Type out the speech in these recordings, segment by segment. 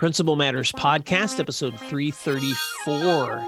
Principal Matters Podcast, episode 334.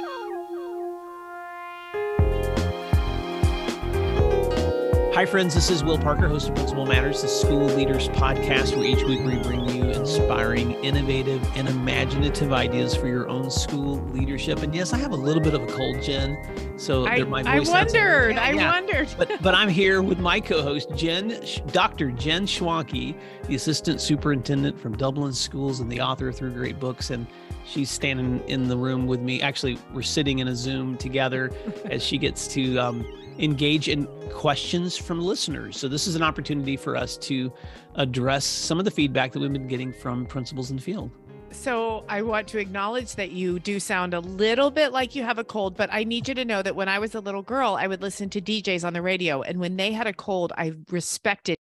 Hi, friends. This is Will Parker, host of Principal Matters, the school leaders podcast, where each week we bring you inspiring, innovative, and imaginative ideas for your own school leadership. And yes, I have a little bit of a cold, Jen. So I, my I voice wondered. Yeah, I yeah. wondered. but but I'm here with my co-host Jen, Dr. Jen Schwanke, the assistant superintendent from Dublin Schools and the author of Through Great Books, and she's standing in the room with me. Actually, we're sitting in a Zoom together as she gets to um, engage in questions from listeners. So this is an opportunity for us to address some of the feedback that we've been getting from principals in the field. So I want to acknowledge that you do sound a little bit like you have a cold, but I need you to know that when I was a little girl, I would listen to DJs on the radio, and when they had a cold, I respected.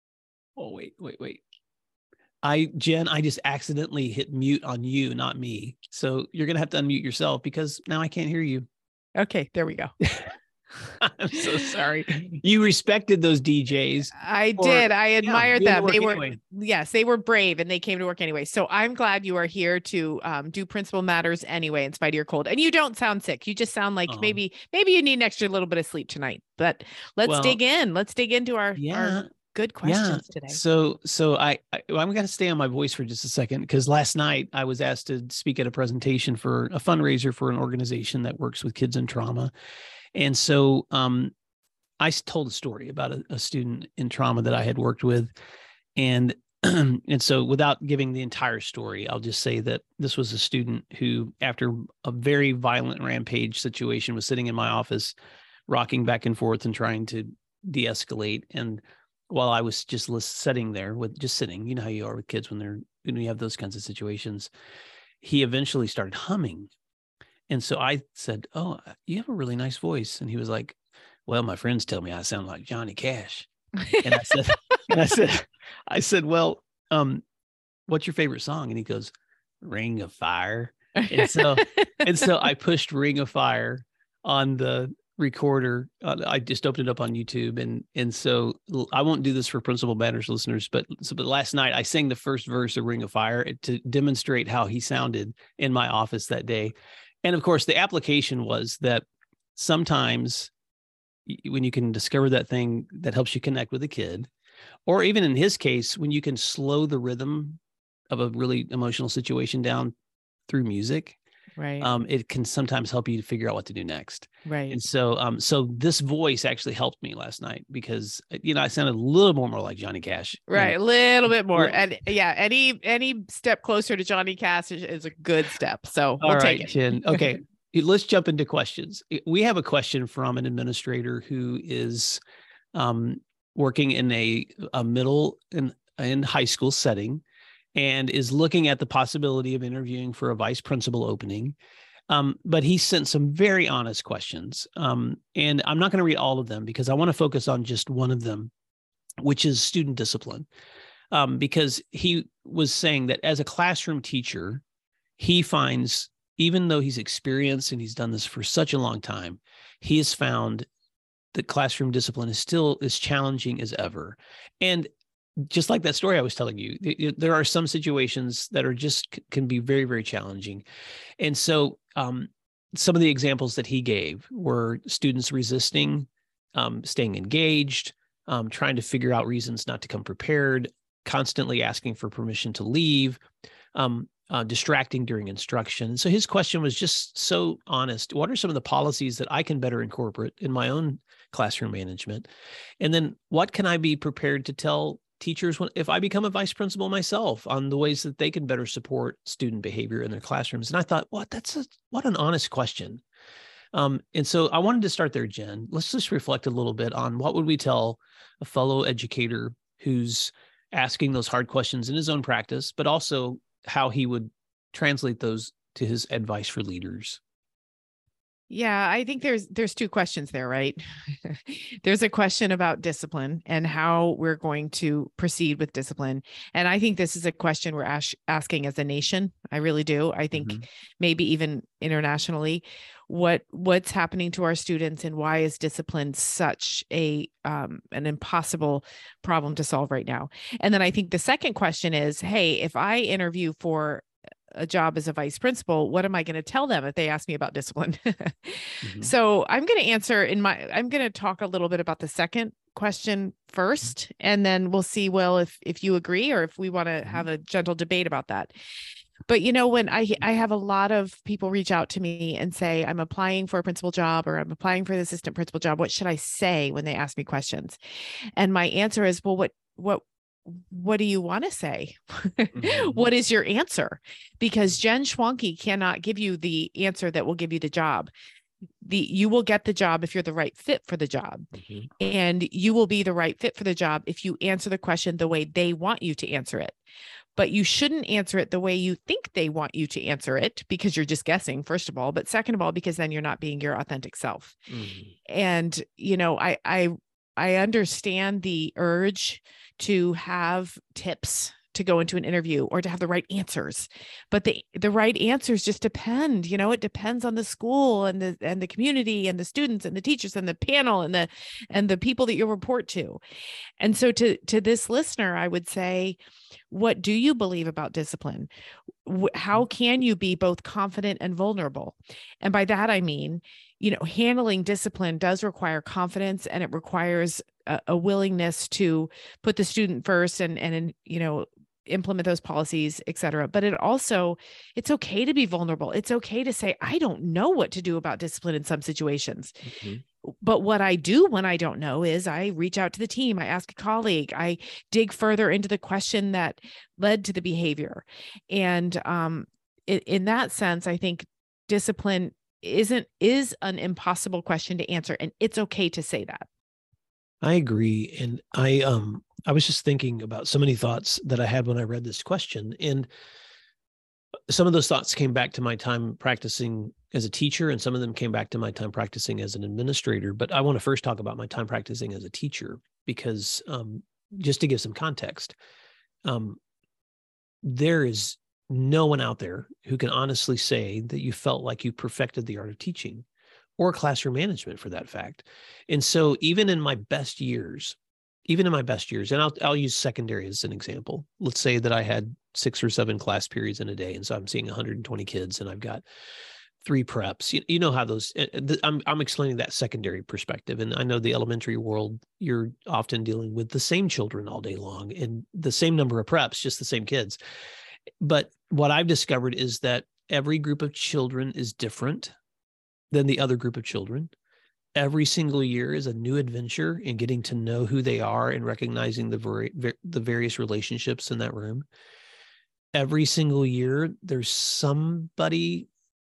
Oh wait, wait, wait. I Jen, I just accidentally hit mute on you, not me. So you're gonna have to unmute yourself because now I can't hear you. Okay, there we go. I'm so sorry. You respected those DJs. I did. I admired the them. They were anyway. yes, they were brave and they came to work anyway. So I'm glad you are here to um, do principal matters anyway, in spite of your cold. And you don't sound sick. You just sound like Oh. maybe maybe you need an extra little bit of sleep tonight. But let's Well, dig in. Let's dig into our, Yeah. our good questions today. So so I, I I'm gonna stay on my voice for just a second because last night I was asked to speak at a presentation for a fundraiser for an organization that works with kids in trauma. And so um I told a story about a, a student in trauma that I had worked with. And and so without giving the entire story, I'll just say that this was a student who, after a very violent rampage situation, was sitting in my office, rocking back and forth and trying to de-escalate. And while I was just sitting there with just sitting, you know how you are with kids when they're when you have those kinds of situations, he eventually started humming. And so I said, "Oh, you have a really nice voice." And he was like, "Well, my friends tell me I sound like Johnny Cash." And I said, and I said, I said, "Well, um, what's your favorite song?" And he goes, "Ring of Fire." And so and so I pushed Ring of Fire on the recorder. Uh, I just opened it up on YouTube, and and so I won't do this for Principal Matters listeners, but so but last night I sang the first verse of Ring of Fire to demonstrate how he sounded in my office that day, and of course the application was that sometimes when you can discover that thing that helps you connect with a kid, or even in his case when you can slow the rhythm of a really emotional situation down through music right. um, it can sometimes help you to figure out what to do next. right. And so, um, so this voice actually helped me last night because uh, you know I sounded a little more, more like Johnny Cash. you know. Right, a little bit more, Little- and yeah, any any step closer to Johnny Cash is, is a good step. So we'll All right, take it. Jen. Okay, let's jump into questions. We have a question from an administrator who is um, working in a a middle in in high school setting and is looking at the possibility of interviewing for a vice principal opening. Um, but he sent some very honest questions. Um, and I'm not going to read all of them because I want to focus on just one of them, which is student discipline. Um, because he was saying that as a classroom teacher, he finds, even though he's experienced and he's done this for such a long time, he has found that classroom discipline is still as challenging as ever. And just like that story I was telling you, th- th- there are some situations that are just can be very, very challenging. And so, um, some of the examples that he gave were students resisting, um, staying engaged, um, trying to figure out reasons not to come prepared, constantly asking for permission to leave, um, uh, distracting during instruction. So his question was just so honest. What are some of the policies that I can better incorporate in my own classroom management? And then what can I be prepared to tell teachers when, if I become a vice principal myself on the ways that they can better support student behavior in their classrooms? And I thought, what that's a what an honest question. Um, and so I wanted to start there, Jen. Let's just reflect a little bit on what would we tell a fellow educator who's asking those hard questions in his own practice, but also how he would translate those to his advice for leaders. Yeah, I think there's there's two questions there, right? there's a question about discipline and how we're going to proceed with discipline, and I think this is a question we're ash- asking as a nation. I really do. I think Mhm. maybe even internationally, what what's happening to our students and why is discipline such a um, an impossible problem to solve right now? And then I think the second question is, hey, if I interview for a job as a vice principal, what am I going to tell them if they ask me about discipline? Mhm. So I'm going to answer in my, I'm going to talk a little bit about the second question first, and then we'll see, well, if, if you agree or if we want to Mhm. have a gentle debate about that. But you know, when I, I have a lot of people reach out to me and say, I'm applying for a principal job or I'm applying for the assistant principal job. What should I say when they ask me questions? And my answer is, well, what, what, what do you want to say? Mhm. what is your answer? Because Jen Schwanke cannot give you the answer that will give you the job. The you will get the job if you're the right fit for the job. Mhm. And you will be the right fit for the job if you answer the question the way they want you to answer it. But you shouldn't answer it the way you think they want you to answer it because you're just guessing, first of all. But second of all, because then you're not being your authentic self Mhm. and you know i i i understand the urge to have tips to go into an interview or to have the right answers but the the right answers just depend you know it depends on the school and the and the community and the students and the teachers and the panel and the and the people that you report to. And so to to this listener i would say what do you believe about discipline? How can you be both confident and vulnerable? And by that i mean you know handling discipline does require confidence and it requires a, a willingness to put the student first and and you know implement those policies et cetera but it also it's okay to be vulnerable it's okay to say i don't know what to do about discipline in some situations Mhm. but what I do when I don't know is I reach out to the team, I ask a colleague, I dig further into the question that led to the behavior. And um, in that sense, I think discipline isn't is an impossible question to answer, and it's okay to say that. I agree. And I um I was just thinking about so many thoughts that I had when I read this question. And some of those thoughts came back to my time practicing as a teacher, and some of them came back to my time practicing as an administrator. But I want to first talk about my time practicing as a teacher because um, just to give some context, um, there is no one out there who can honestly say that you felt like you perfected the art of teaching or classroom management for that fact. And so even in my best years, even in my best years, and I'll I'll use secondary as an example. Let's say that I had six or seven class periods in a day, and so I'm seeing 120 kids, and I've got three preps. You, you know how those. uh, I'm I'm explaining that secondary perspective, and I know the elementary world. You're often dealing with the same children all day long, and the same number of preps, just the same kids. But what I've discovered is that every group of children is different than the other group of children every single year is a new adventure in getting to know who they are and recognizing the the various relationships in that room. Every single year, there's somebody,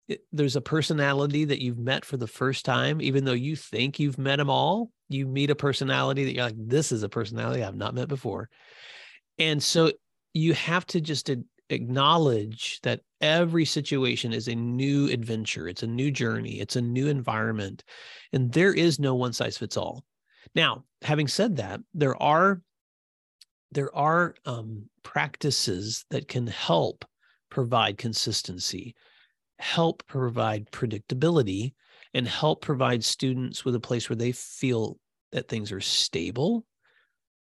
eh, there's a personality that you've met for the first time, even though you think you've met them all. You meet a personality that you're like, this is a personality I've not met before. And so you have to just acknowledge that every situation is a new adventure, it's a new journey, it's a new environment. And there is no one size fits all. Now having said that there are there are um, practices that can help provide consistency help provide predictability and help provide students with a place where they feel that things are stable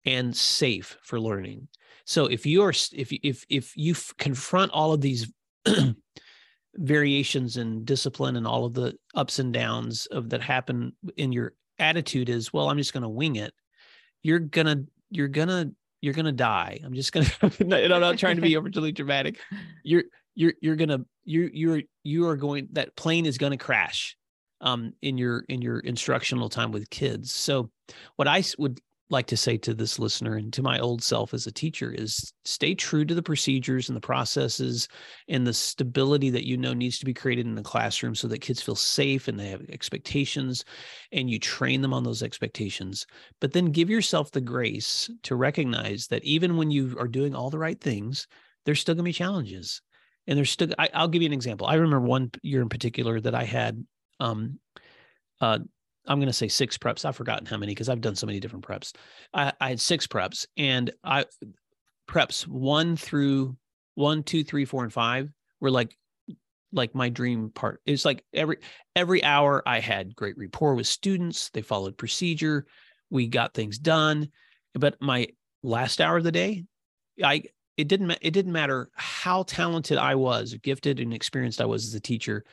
and safe for learning. So if you are if if if you confront all of these variations in discipline and all of the ups and downs of that happen in your attitude is well i'm just going to wing it. You're to you're to you're to die. I'm just to i'm not trying to be overly dramatic. You're you're you're to you you're you are going that plane is to crash um in your in your instructional time with kids. So what i would like to say to this listener and to my old self as a teacher is stay true to the procedures and the processes and the stability that you know needs to be created in the classroom so that kids feel safe and they have expectations and you train them on those expectations. But then give yourself the grace to recognize that even when you are doing all the right things there's still going to be challenges. And there's still I, i'll give you an example. I remember one year in particular that i had um uh i'm going to say six preps i've forgotten how many because i've done so many different preps I, I had six preps and i preps one through one, two, three, four, and five were like like my dream part. It's like every every hour I had great rapport with students. They followed procedure. We got things done. But my last hour of the day, I it didn't it didn't matter how talented I was, gifted and experienced I was as a teacher.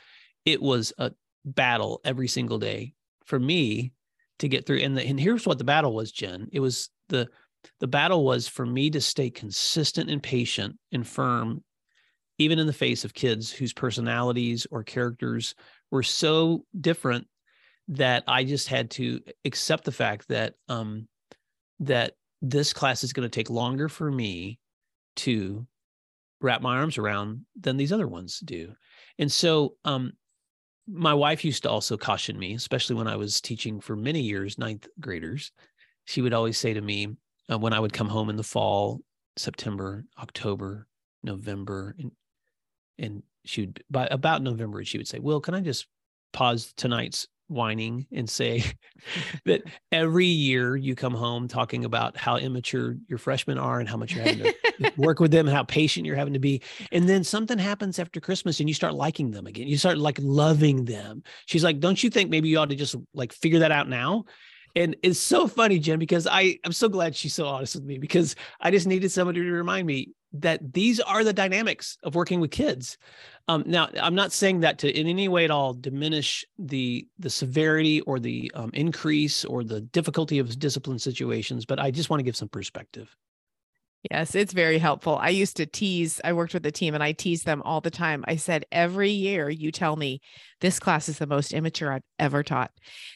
It was a battle every single day for me to get through. And the, and here's what the battle was, Jen. It was the the battle was for me to stay consistent and patient and firm, even in the face of kids whose personalities or characters were so different that I just had to accept the fact that um, that this class is going to take longer for me to wrap my arms around than these other ones do. And so um, my wife used to also caution me, especially when I was teaching for many years, ninth graders. She would always say to me uh, when I would come home in the fall, September, October, November, and and she would by about November she would say, "Will, can I just pause tonight's whining and say that every year you come home talking about how immature your freshmen are and how much you're having to work with them and how patient you're having to be and then something happens after christmas and you start liking them again. You start like loving them. She's like don't you think maybe you ought to just like figure that out now? And it's so funny jen because i i'm so glad she's so honest with me because i just needed somebody to remind me that these are the dynamics of working with kids. Um, now, I'm not saying that to in any way at all diminish the the severity or the um, increase or the difficulty of discipline situations, but I just want to give some perspective. Yes, it's very helpful. I used to tease, I worked with a team and I teased them all the time. I said, every year you tell me this class is the most immature I've ever taught.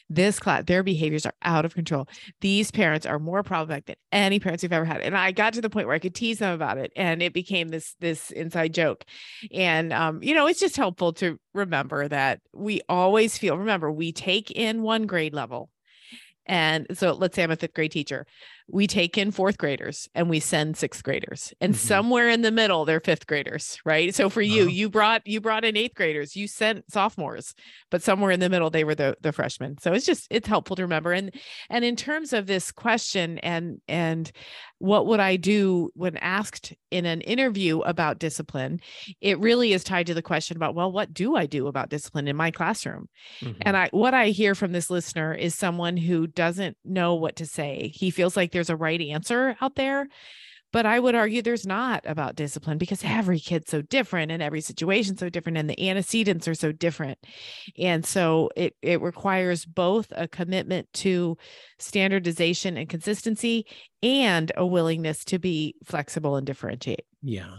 This class, their behaviors are out of control. These parents are more problematic than any parents we've ever had. And I got to the point where I could tease them about it and it became this this inside joke. And um, you know, it's just helpful to remember that we always feel, remember, we take in one grade level and so let's say I'm a fifth grade teacher. We take in fourth graders and we send sixth graders. And mm-hmm. somewhere in the middle, they're fifth graders, right? So for you, uh-huh. you brought you brought in eighth graders, you sent sophomores, but somewhere in the middle, they were the, the freshmen. So it's just it's helpful to remember. And and in terms of this question and and what would I do when asked in an interview about discipline? It really is tied to the question about, well, what do I do about discipline in my classroom? Mm-hmm. And I what I hear from this listener is someone who doesn't know what to say. He feels like there's a right answer out there. But I would argue there's not about discipline because every kid's so different and every situation's so different and the antecedents are so different. And so it it requires both a commitment to standardization and consistency and a willingness to be flexible and differentiate. Yeah.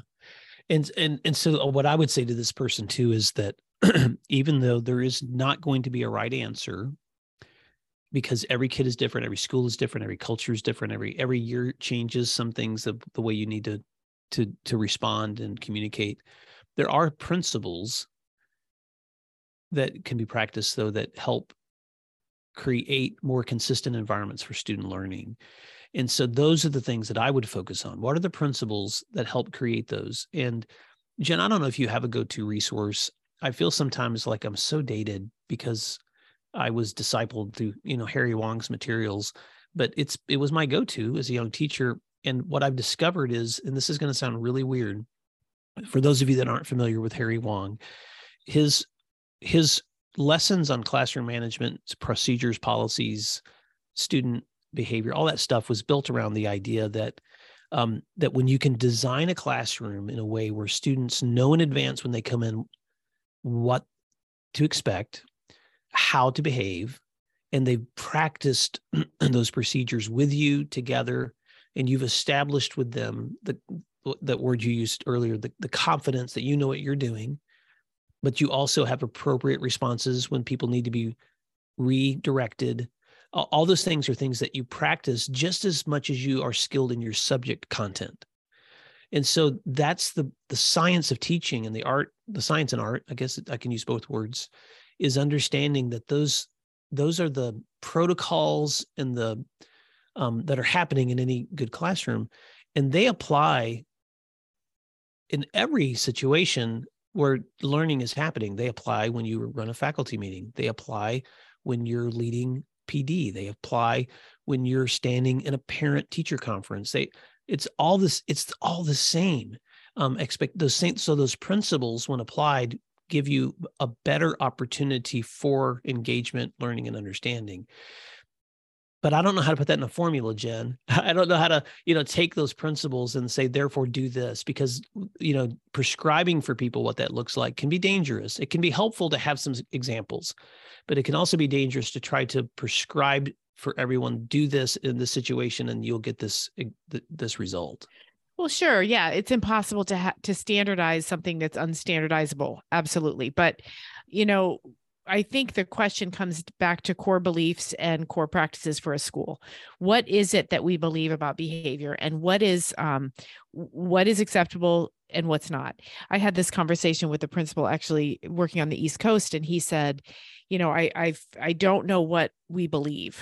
And and and so uh, what I would say to this person too is that even though there is not going to be a right answer because every kid is different every school is different every culture is different every every year changes some things of the way you need to to to respond and communicate. There are principles that can be practiced though that help create more consistent environments for student learning. And so those are the things that i would focus on. What are the principles that help create those? And jen i don't know if you have a go-to resource. I feel sometimes like i'm so dated because I was discipled through, you know, Harry Wong's materials, but it's it was my go-to as a young teacher. And what I've discovered is, and this is going to sound really weird for those of you that aren't familiar with Harry Wong, his his lessons on classroom management, procedures, policies, student behavior, all that stuff was built around the idea that um, that when you can design a classroom in a way where students know in advance when they come in what to expect, how to behave and they've practiced those procedures with you together and you've established with them the that word you used earlier the, the confidence that you know what you're doing but you also have appropriate responses when people need to be redirected. All those things are things that you practice just as much as you are skilled in your subject content. And so that's the the science of teaching and the art the science and art i guess i can use both words is understanding that those those are the protocols and the um, that are happening in any good classroom and they apply in every situation where learning is happening. They apply when you run a faculty meeting. They apply when you're leading pd they apply when you're standing in a parent teacher conference. They it's all this it's all the same um expect those same so those principles when applied give you a better opportunity for engagement, learning, and understanding. but I don't know how to put that in a formula, Jen. I don't know how to, you know, take those principles and say, therefore, do this because, you know, prescribing for people what that looks like can be dangerous. It can be helpful to have some examples, but it can also be dangerous to try to prescribe for everyone, do this in this situation and you'll get this, this result. Well, sure. Yeah. It's impossible to ha- to standardize something that's unstandardizable. Absolutely. But, you know, I think the question comes back to core beliefs and core practices for a school. What is it that we believe about behavior, and what is um, what is acceptable and what's not? I had this conversation with the principal actually working on the East Coast, and he said, "You know, I I've I don't know what we believe."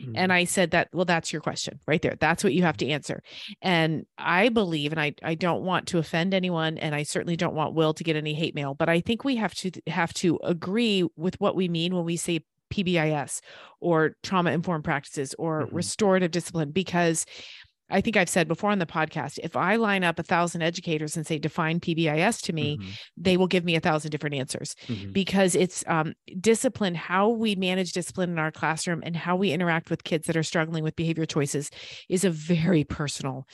Mm-hmm. And I said that, well, that's your question right there. That's what you have to answer. And I believe, and I, I don't want to offend anyone, and I certainly don't want Will to get any hate mail, but I think we have to have to agree with what we mean when we say PBIS or trauma informed practices or mm-hmm. restorative discipline, because I think I've said before on the podcast, if I line up a thousand educators and say define PBIS to me, mm-hmm. they will give me a thousand different answers mm-hmm. because it's um, discipline, how we manage discipline in our classroom and how we interact with kids that are struggling with behavior choices is a very personal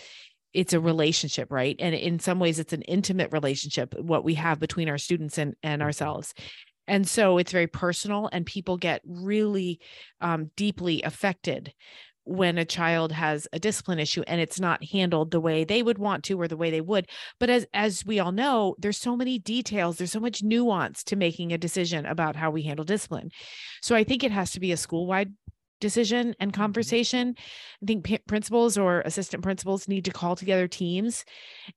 it's a relationship right and in some ways it's an intimate relationship what we have between our students and and mm-hmm. ourselves and so it's very personal and people get really um, deeply affected when a child has a discipline issue and it's not handled the way they would want to or the way they would. But as as we all know there's so many details there's so much nuance to making a decision about how we handle discipline. So i think it has to be a school wide decision and mm-hmm. conversation. I think p- principals or assistant principals need to call together teams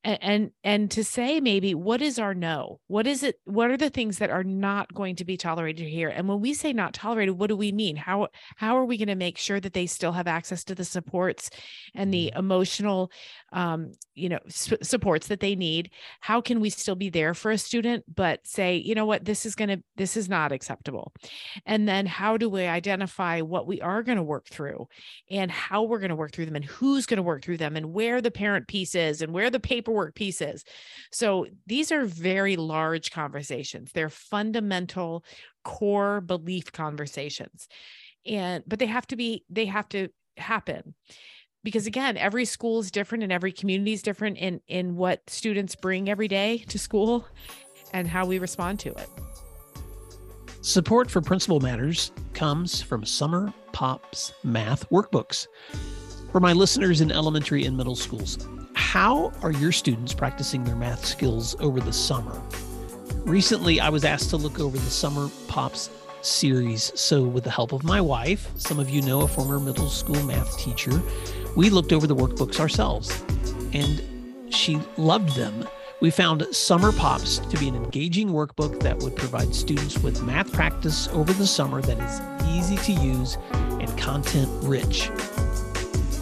and, and and to say maybe what is our no? What is it what are the things that are not going to be tolerated here? And when we say not tolerated, what do we mean? How how are we going to make sure that they still have access to the supports and the mm-hmm. emotional um, you know s- supports that they need? How can we still be there for a student but say, you know what, this is going to this is not acceptable. And then how do we identify what we are are going to work through and how we're going to work through them and who's going to work through them and where the parent piece is and where the paperwork piece is. So these are very large conversations. They're fundamental core belief conversations. And but they have to be they have to happen because again every school is different and every community is different in in what students bring every day to school and how we respond to it Support for Principal Matters comes from Summer Pops Math Workbooks. For my listeners in elementary and middle schools, how are your students practicing their math skills over the summer? Recently, I was asked to look over the Summer Pops series. So, with the help of my wife, some of you know a former middle school math teacher, we looked over the workbooks ourselves and she loved them. We found Summer Pops to be an engaging workbook that would provide students with math practice over the summer that is easy to use and content rich.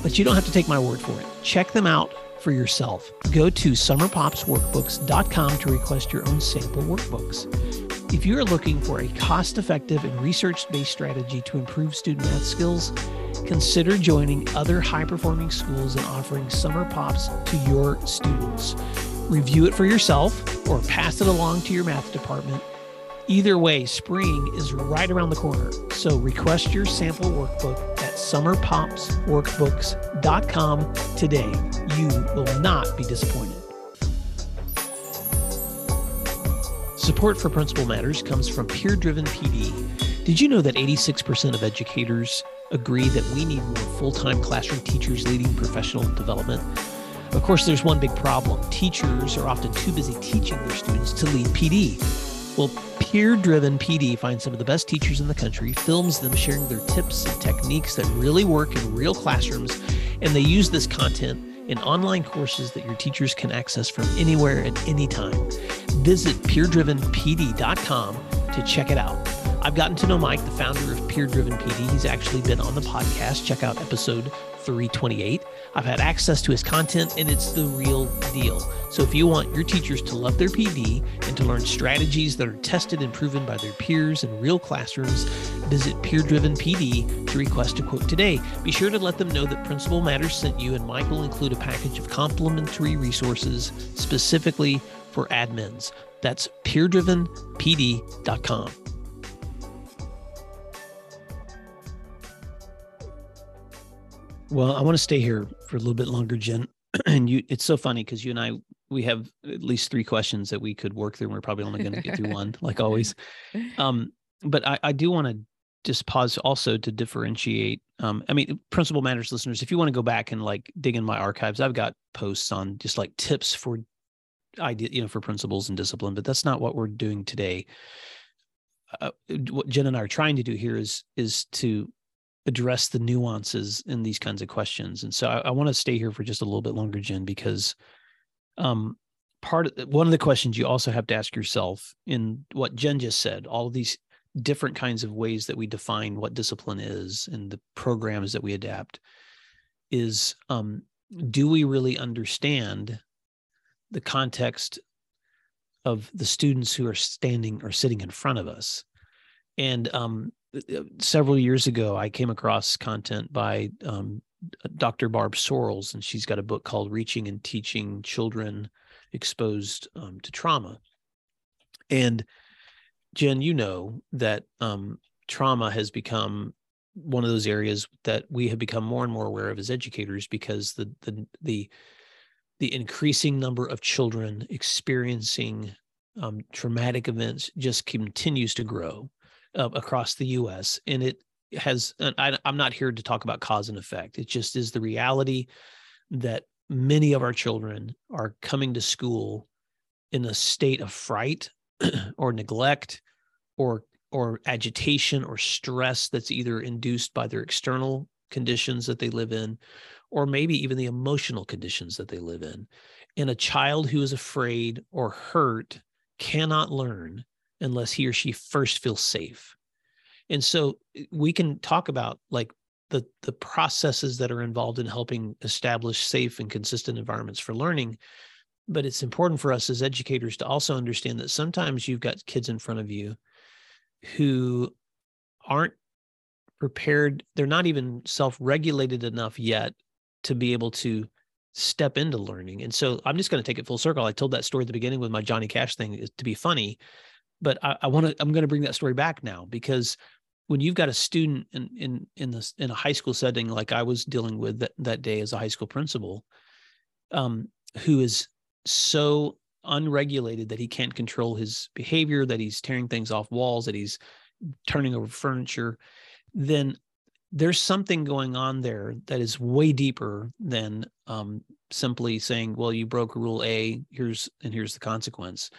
But you don't have to take my word for it. Check them out for yourself. Go to summerpopsworkbooks.com to request your own sample workbooks. If you are looking for a cost effective and research based strategy to improve student math skills, consider joining other high performing schools and offering Summer Pops to your students review it for yourself, or pass it along to your math department. Either way, spring is right around the corner. So request your sample workbook at summerpopsworkbooks.com today. You will not be disappointed. Support for Principal Matters comes from Peer Driven PD. Did you know that 86% of educators agree that we need more full time classroom teachers leading professional development? Of course, there's one big problem. Teachers are often too busy teaching their students to lead PD. Well, Peer Driven PD finds some of the best teachers in the country, films them sharing their tips and techniques that really work in real classrooms, and they use this content in online courses that your teachers can access from anywhere at any time. Visit peerdrivenpd.com to check it out. I've gotten to know Mike, the founder of Peer Driven PD. He's actually been on the podcast. Check out episode 328. I've had access to his content and it's the real deal. So if you want your teachers to love their PD and to learn strategies that are tested and proven by their peers in real classrooms, visit Peer Driven PD to request a quote today. Be sure to let them know that Principal Matters sent you and Mike will include a package of complimentary resources specifically for admins. That's peerdrivenpd.com. Well, I want to stay here for a little bit longer, Jen. and you, it's so funny because you and I, we have at least three questions that we could work through. And we're probably only going to get through one, like always. Um, but I, I do want to just pause also to differentiate. Um, I mean, principal matters listeners, if you want to go back and like dig in my archives, I've got posts on just like tips for idea, you know, for principles and discipline, but that's not what we're doing today. Uh, what Jen and I are trying to do here is is to address the nuances in these kinds of questions. And so I, I want to stay here for just a little bit longer, Jen, because um, part of one of the questions you also have to ask yourself in what Jen just said, all of these different kinds of ways that we define what discipline is and the programs that we adapt is um, do we really understand the context of the students who are standing or sitting in front of us and um, several years ago, I came across content by um, Dr. Barb Sorrels, and she's got a book called Reaching and Teaching Children Exposed um, to Trauma. And Jen, you know that um, trauma has become one of those areas that we have become more and more aware of as educators because the the the the increasing number of children experiencing um, traumatic events just continues to grow uh, across the U.S. and it has. I, I'm not here to talk about cause and effect. It just is the reality that many of our children are coming to school in a state of fright or neglect or or agitation or stress that's either induced by their external conditions that they live in or maybe even the emotional conditions that they live in and a child who is afraid or hurt cannot learn unless he or she first feels safe. And so eh, we can talk about like the the processes that are involved in helping establish safe and consistent environments for learning. But it's important for us as educators to also understand that sometimes you've got kids in front of you who aren't prepared they're not even self-regulated enough yet to be able to step into learning. And so i'm just going to take it full circle. I told that story at the beginning with my johnny cash thing to be funny but I, I want to I'm going to bring that story back now because when you've got a student in in in this in a high school setting like I was dealing with that, that day as a high school principal, um, who is so unregulated that he can't control his behavior, that he's tearing things off walls, that he's turning over furniture, then there's something going on there that is way deeper than um, simply saying, "Well, you broke rule A. Here's and here's the consequence."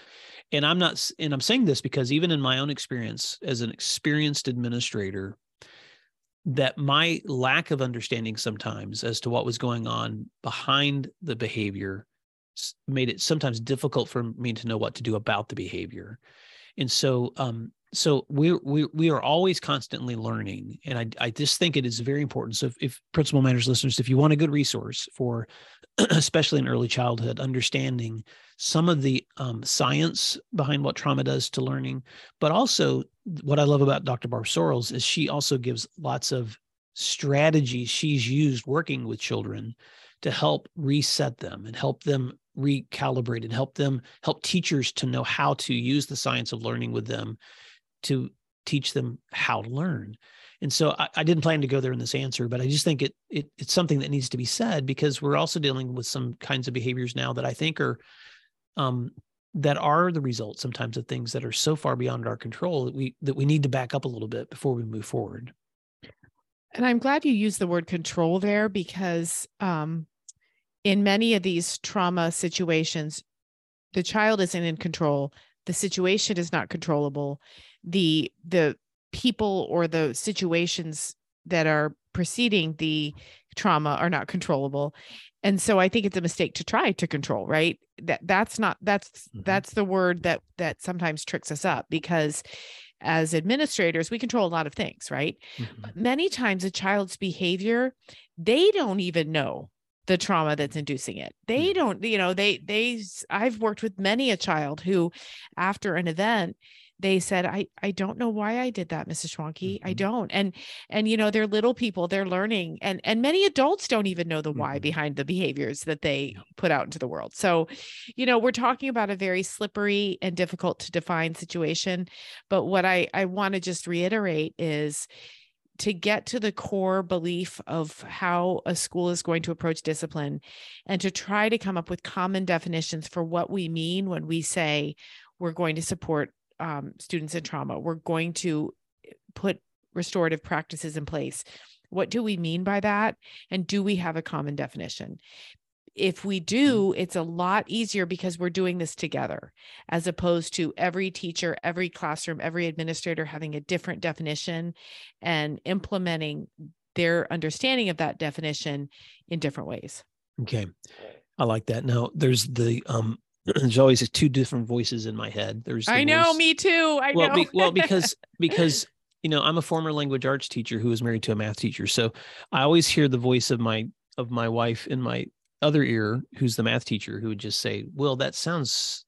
And I'm not, and I'm saying this because even in my own experience as an experienced administrator, that my lack of understanding sometimes as to what was going on behind the behavior made it sometimes difficult for me to know what to do about the behavior. And so, um, so we we we are always constantly learning, and I I just think it is very important. So if, if principal matters listeners, if you want a good resource for, especially in early childhood, understanding some of the um, science behind what trauma does to learning, but also what I love about Dr. Barb Sorrels is she also gives lots of strategies she's used working with children to help reset them and help them recalibrate and help them help teachers to know how to use the science of learning with them to teach them how to learn. And so I, I, didn't plan to go there in this answer, but I just think it, it it's something that needs to be said because we're also dealing with some kinds of behaviors now that I think are um, that are the result sometimes of things that are so far beyond our control that we that we need to back up a little bit before we move forward. And I'm glad you used the word control there because um, in many of these trauma situations, the child isn't in control. The situation is not controllable the the people or the situations that are preceding the trauma are not controllable and so i think it's a mistake to try to control right that that's not that's mm-hmm. that's the word that that sometimes tricks us up because as administrators we control a lot of things right mm-hmm. many times a child's behavior they don't even know the trauma that's inducing it they mm-hmm. don't you know they they i've worked with many a child who after an event they said i i don't know why i did that mrs schwanke mm-hmm. i don't and and you know they're little people they're learning and and many adults don't even know the mm-hmm. why behind the behaviors that they put out into the world so you know we're talking about a very slippery and difficult to define situation but what i i want to just reiterate is to get to the core belief of how a school is going to approach discipline and to try to come up with common definitions for what we mean when we say we're going to support um, students in trauma. We're going to put restorative practices in place. What do we mean by that? And do we have a common definition if we mm-hmm. do, it's a lot easier because we're doing this together, as opposed to every teacher, every classroom, every administrator having a different definition and implementing their understanding of that definition in different ways. Okay. I like that. Now there's the um there's always two different voices in my head. There's the I know, voice, me too. I well, know. Be, well, because because you know, I'm a former language arts teacher who was married to a math teacher. So I always hear the voice of my of my wife in my other ear who's the math teacher who would just say well that sounds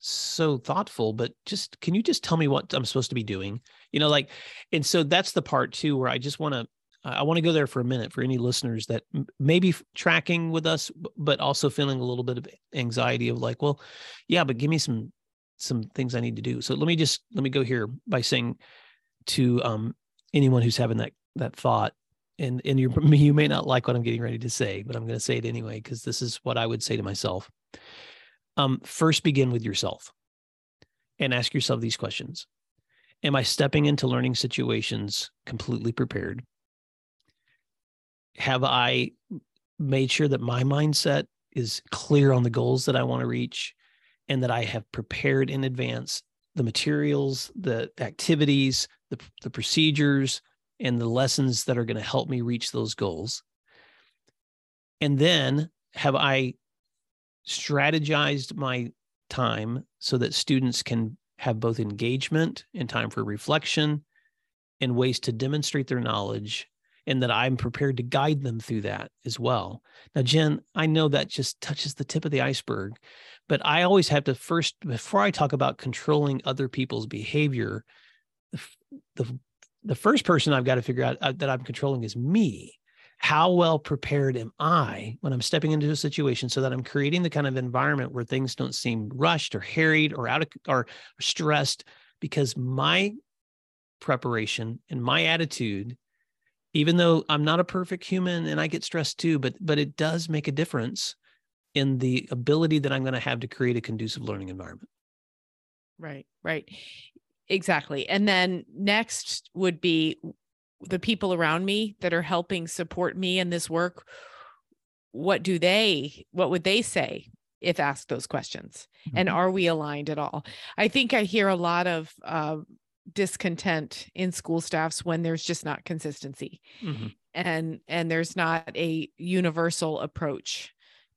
so thoughtful but just can you just tell me what i'm supposed to be doing? You know like and so that's the part too where i just want to i want to go there for a minute for any listeners that may be tracking with us but also feeling a little bit of anxiety of like well yeah but give me some some things i need to do. So let me just let me go here by saying to um anyone who's having that that thought and and you you may not like what I'm getting ready to say, but I'm going to say it anyway because this is what I would say to myself. Um, first, begin with yourself, and ask yourself these questions: Am I stepping into learning situations completely prepared? Have I made sure that my mindset is clear on the goals that I want to reach, and that I have prepared in advance the materials, the activities, the, the procedures, and the lessons that are going to help me reach those goals? And then have I strategized my time so that students can have both engagement and time for reflection and ways to demonstrate their knowledge and that I'm prepared to guide them through that as well. Now, Jen, I know that just touches the tip of the iceberg, but I always have to first, before I talk about controlling other people's behavior, the, the the first person I've got to figure out uh, that I'm controlling is me. How well prepared am I when I'm stepping into a situation so that I'm creating the kind of environment where things don't seem rushed or harried or out of or stressed because my preparation and my attitude even though I'm not a perfect human and I get stressed too but but it does make a difference in the ability that I'm going to have to create a conducive learning environment. Right, right. Exactly. And then next would be the people around me that are helping support me in this work. What do they, what would they say if asked those questions? Mm-hmm. And are we aligned at all? I think I hear a lot of uh, discontent in school staffs when there's just not consistency. Mm-hmm. And and there's not a universal approach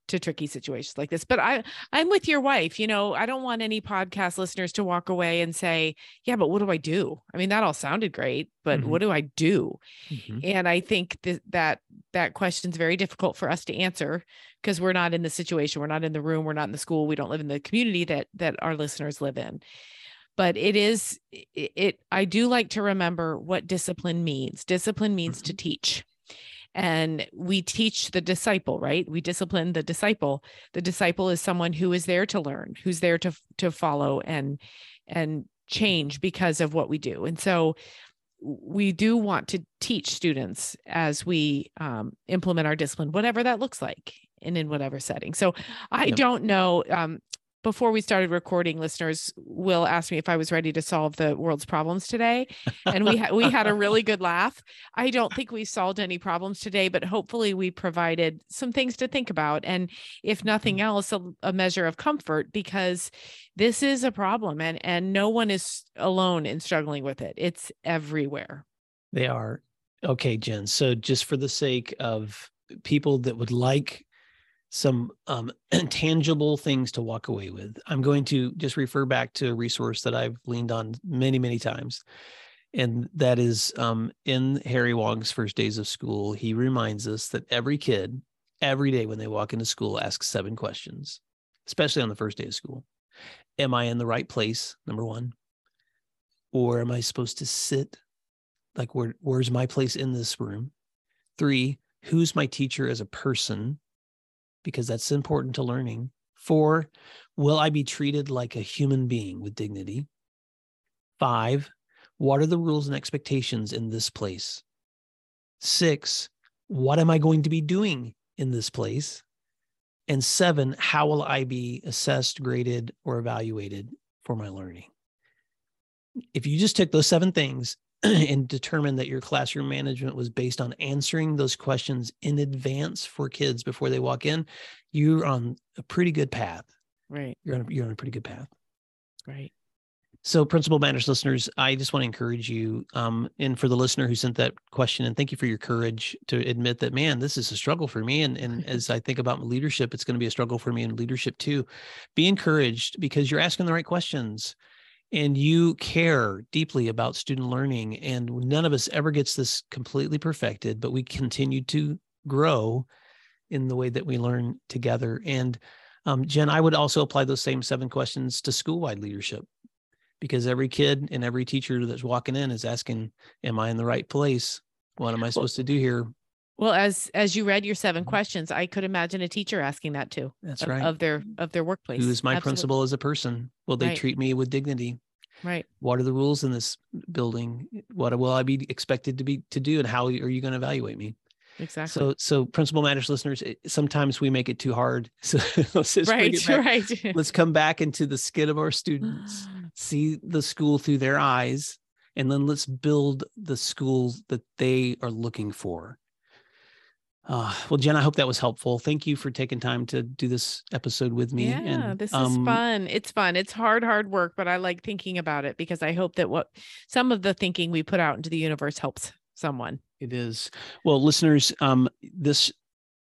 to tricky situations like this but i i'm with your wife you know i don't want any podcast listeners to walk away and say yeah but what do i do i mean that all sounded great but mm-hmm. what do i do mm-hmm. and i think that that that question's very difficult for us to answer because we're not in the situation we're not in the room we're not in the school we don't live in the community that that our listeners live in but it is it, it i do like to remember what discipline means discipline means mm-hmm. to teach and we teach the disciple right? We discipline the disciple. The disciple is someone who is there to learn who's there to to follow and and change because of what we do. And so we do want to teach students as we um, implement our discipline whatever that looks like and in whatever setting. So i yep. don't know um, before we started recording, listeners will ask me if I was ready to solve the world's problems today, and we ha- we had a really good laugh. I don't think we solved any problems today, but hopefully we provided some things to think about, and if nothing mm-hmm. else, a, a measure of comfort because this is a problem, and and no one is alone in struggling with it. It's everywhere. They are okay, Jen. So just for the sake of people that would like some um, tangible things to walk away with. I'm going to just refer back to a resource that I've leaned on many, many times. And that is um, in Harry Wong's First Days of School. He reminds us that every kid, every day when they walk into school, asks seven questions, especially on the first day of school. Am I in the right place? Number one. Or am I supposed to sit? Like, where, where's my place in this room? Three, who's my teacher as a person? Because that's important to learning. Four, will I be treated like a human being with dignity? Five, what are the rules and expectations in this place? Six, what am I going to be doing in this place? And seven, how will I be assessed, graded, or evaluated for my learning? If you just took those seven things and determined that your classroom management was based on answering those questions in advance for kids before they walk in, you're on a pretty good path. Right. You're on a, you're on a pretty good path. Right. So, Principal Matters listeners, I just want to encourage you, um, and for the listener who sent that question, and thank you for your courage to admit that, man, this is a struggle for me. And, and as I think about leadership, it's going to be a struggle for me in leadership too. Be encouraged because you're asking the right questions and you care deeply about student learning. And none of us ever gets this completely perfected, but we continue to grow in the way that we learn together. And um, Jen, I would also apply those same seven questions to school-wide leadership because every kid and every teacher that's walking in is asking, "Am I in the right place? What am I supposed to do here?" Well, as as you read your 7 Mhm. questions, I could imagine a teacher asking that too That's of, right. of their of their workplace. Who is my Absolutely. principal as a person? Will they Right. treat me with dignity? Right. What are the rules in this building? What will I be expected to be to do, and how are you going to evaluate me? Exactly. So, so principal matters, listeners. it- Sometimes we make it too hard. So let's right. it back. Right. Let's come back into the skin of our students. see the school through their eyes and then let's build the schools that they are looking for uh, well jen i hope that was helpful thank you for taking time to do this episode with me Yeah, and this is um, fun. It's fun. It's hard, hard work, but I like thinking about it because I hope that what some of the thinking we put out into the universe helps someone. it is well listeners um, this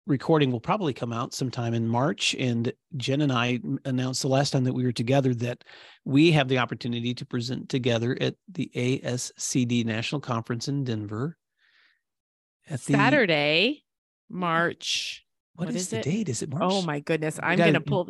recording will probably come out sometime in march and jen and I announced the last time that we were together that we have the opportunity to present together at the ascd national conference in denver at the Saturday, March. what what is, is the it? date is it oh march Oh my goodness. I'm gotta- gonna pull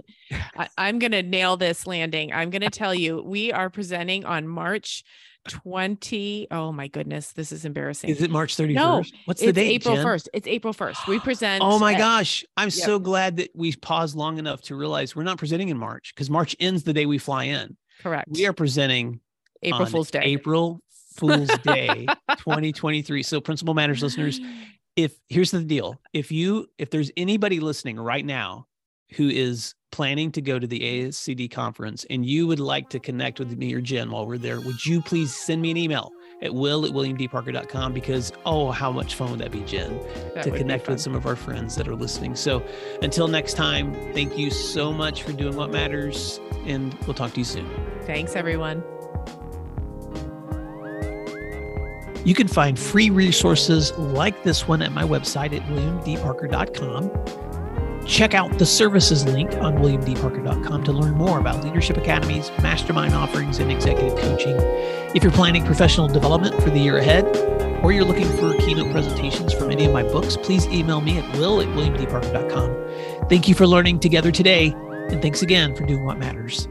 I, I'm gonna nail this landing. I'm gonna tell you, we are presenting on March 20. Oh my goodness, this is embarrassing. Is it March 31st? No, What's the date? April Jen? 1st. It's April 1st. We present Oh my at- gosh. I'm Yep. so glad that we paused long enough to realize we're not presenting in March because March ends the day we fly in. correct. We are presenting April Fool's Day. April Fool's Day 2023. So Principal Matters listeners, if here's the deal. If you if there's anybody listening right now who is planning to go to the ASCD conference and you would like to connect with me or Jen while we're there, would you please send me an email at will at williamdparker.com because oh how much fun would that be, Jen? That to connect with some of our friends that are listening. So until next time, thank you so much for doing what matters, and we'll talk to you soon. Thanks, everyone. You can find free resources like this one at my website at williamdparker.com. Check out the services link on williamdparker.com to learn more about leadership academies, mastermind offerings, and executive coaching. If you're planning professional development for the year ahead, or you're looking for keynote presentations from any of my books, please email me at will at williamdparker.com. Thank you for learning together today, and thanks again for doing what matters.